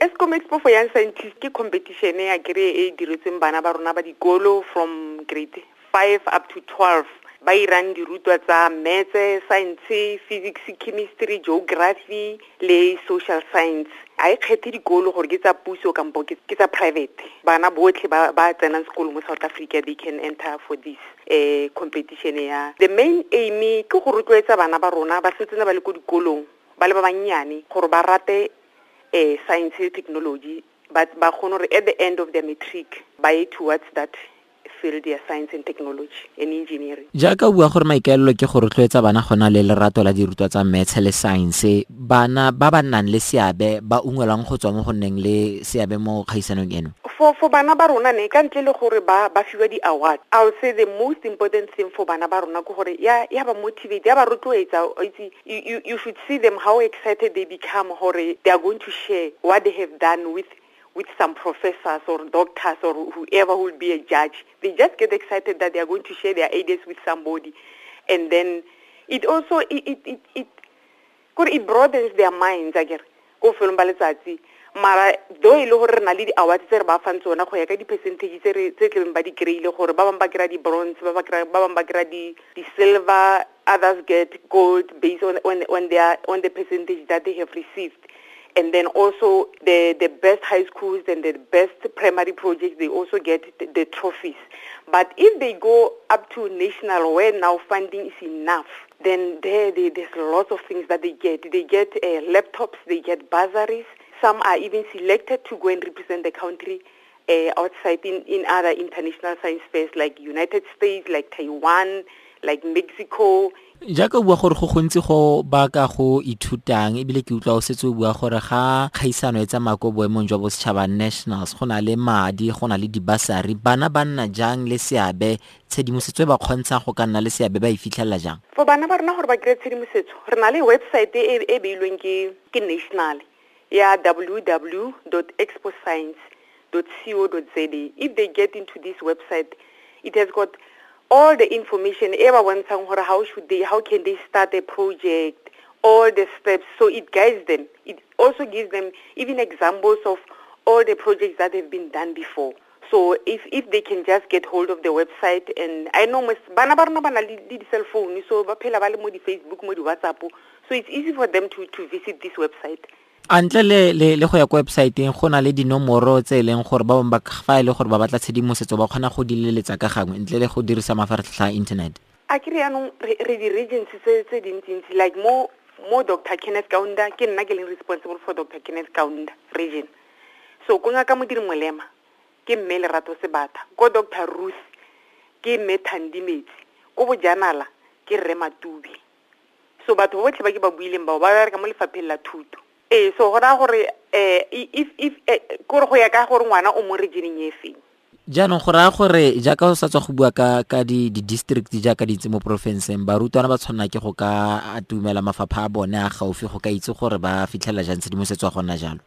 Eskom expo for young scientist ke competition ya kry e diretsweng bana ba rona ba dikolo from grade five up to twelve. Ba irang dirutwa tsa science physics chemistry geography le social science. A e kgethe dikolo gore ke tsa puso kampo ke tsa private. Bana botlhe ba, tsenang sekolo mo south africa they can enter for this uh, competition ya. The main aim ke go rotloetsa bana ba rona ba setsena ba le ko dikolong ba le ba bannyane gore ba rate uh, science technology but ba kgone gore at the end of the matric ba ye towards that field ya science and technology and engineering. Jaaka bua gore maikaelelo ke go rotloetsa bana gona le lerato la dirutwa tsa maths le science bana ba ba nnang le seabe ba ungwelang go tswa mo go nneng le seabe mo kgaisanong eno for for bana ba rona ne ka ntle le gore ba ba fiwa di-award i'll say the most important thing for bana ba rona ke gore ya ya ba motivate ya ba rotloetsa you, you, you should see them how excited they become gore they are going to share what they have done with with some professors or doctors or whoever will be a judge. They just get excited that they are going to share their ideas with somebody. And then it also, it, it, it, it, it broadens their minds, ba letsatsi mara do e le gore re na le di-awards tse re ba fang tsona go ya ka di-percentage tse tlebeng ba di kry-ile gore ba bangwe ba kry-a di-bronze ba bangwe ba kry-a di-silver others get gold based on, on, on, their, on the percentage that they have received and then also the, the best high schools and the best primary projects, they also get the, the, trophies. But if they go up to national where now funding is enough, then there, they, there's lots of things that they get. They get uh, laptops, they get bursaries. Some are even selected to go and represent the country uh, outside in, in other international science fairs like United States, like Taiwan, like Mexico, jaaka bua gore go gontsi go ba ka go ithutang ebile ke utlwa o setse o bua gore ga kgaisano e tsamaya ko boemong jwa bosetšhaba nationals go na le madi go na le dibasari bana ba nna jang le seabe? Tshedimosetso e ba kgontshang go ka nna le seabe ba e fitlhelela jang? For bana ba rona gore ba kry tshedimosetso re na le website e e beilweng ke national ya www exposcience co za if they get into this website it has got all the information ever bontshang gore how should they how can they start a project all the steps. So it guides them. It also gives them even examples of all the projects that have been done before. So if if they can just get hold of the website and i know bana ba rona ba na le di-cell phone so ba phela ba mo di-facebook mo di-whatsapp. So it's easy for them to, to visit this website a ntle le, le, le go ya ko websiteng go na le dinomoro tse e leng gore ba bangwe fa e le gore ba batla tshedimosetso ba kgona go di leletsa ka gangwe ntle le go dirisa mafaratlhatlha a internet. A ke re yaanong re di-regency tse dintsintsi like mo mo dr kenneth kaunda ke nna ke leng responsible for dr kenneth kaunda region. So ko ngaka modiri molema ke mme lerato sebata ko dr ruth ke mme thandimetsi ko bojanala ke rre matubi so batho botlhe ba ke ba buileng bao ba bereka mo lefapheng la thuto ee so go raya gore um kore go ya ka gore ngwana o mo regioneng e feng? Jaanong go raya gore jaaka o sa tswa go bua ka ka di-district jaaka di mo porofenseng barutwana ba tshwanela ke go ka atumela mafapha a bone a gaufi go ka itse gore ba fitlhelela jang tshedimosetso ya gona jalo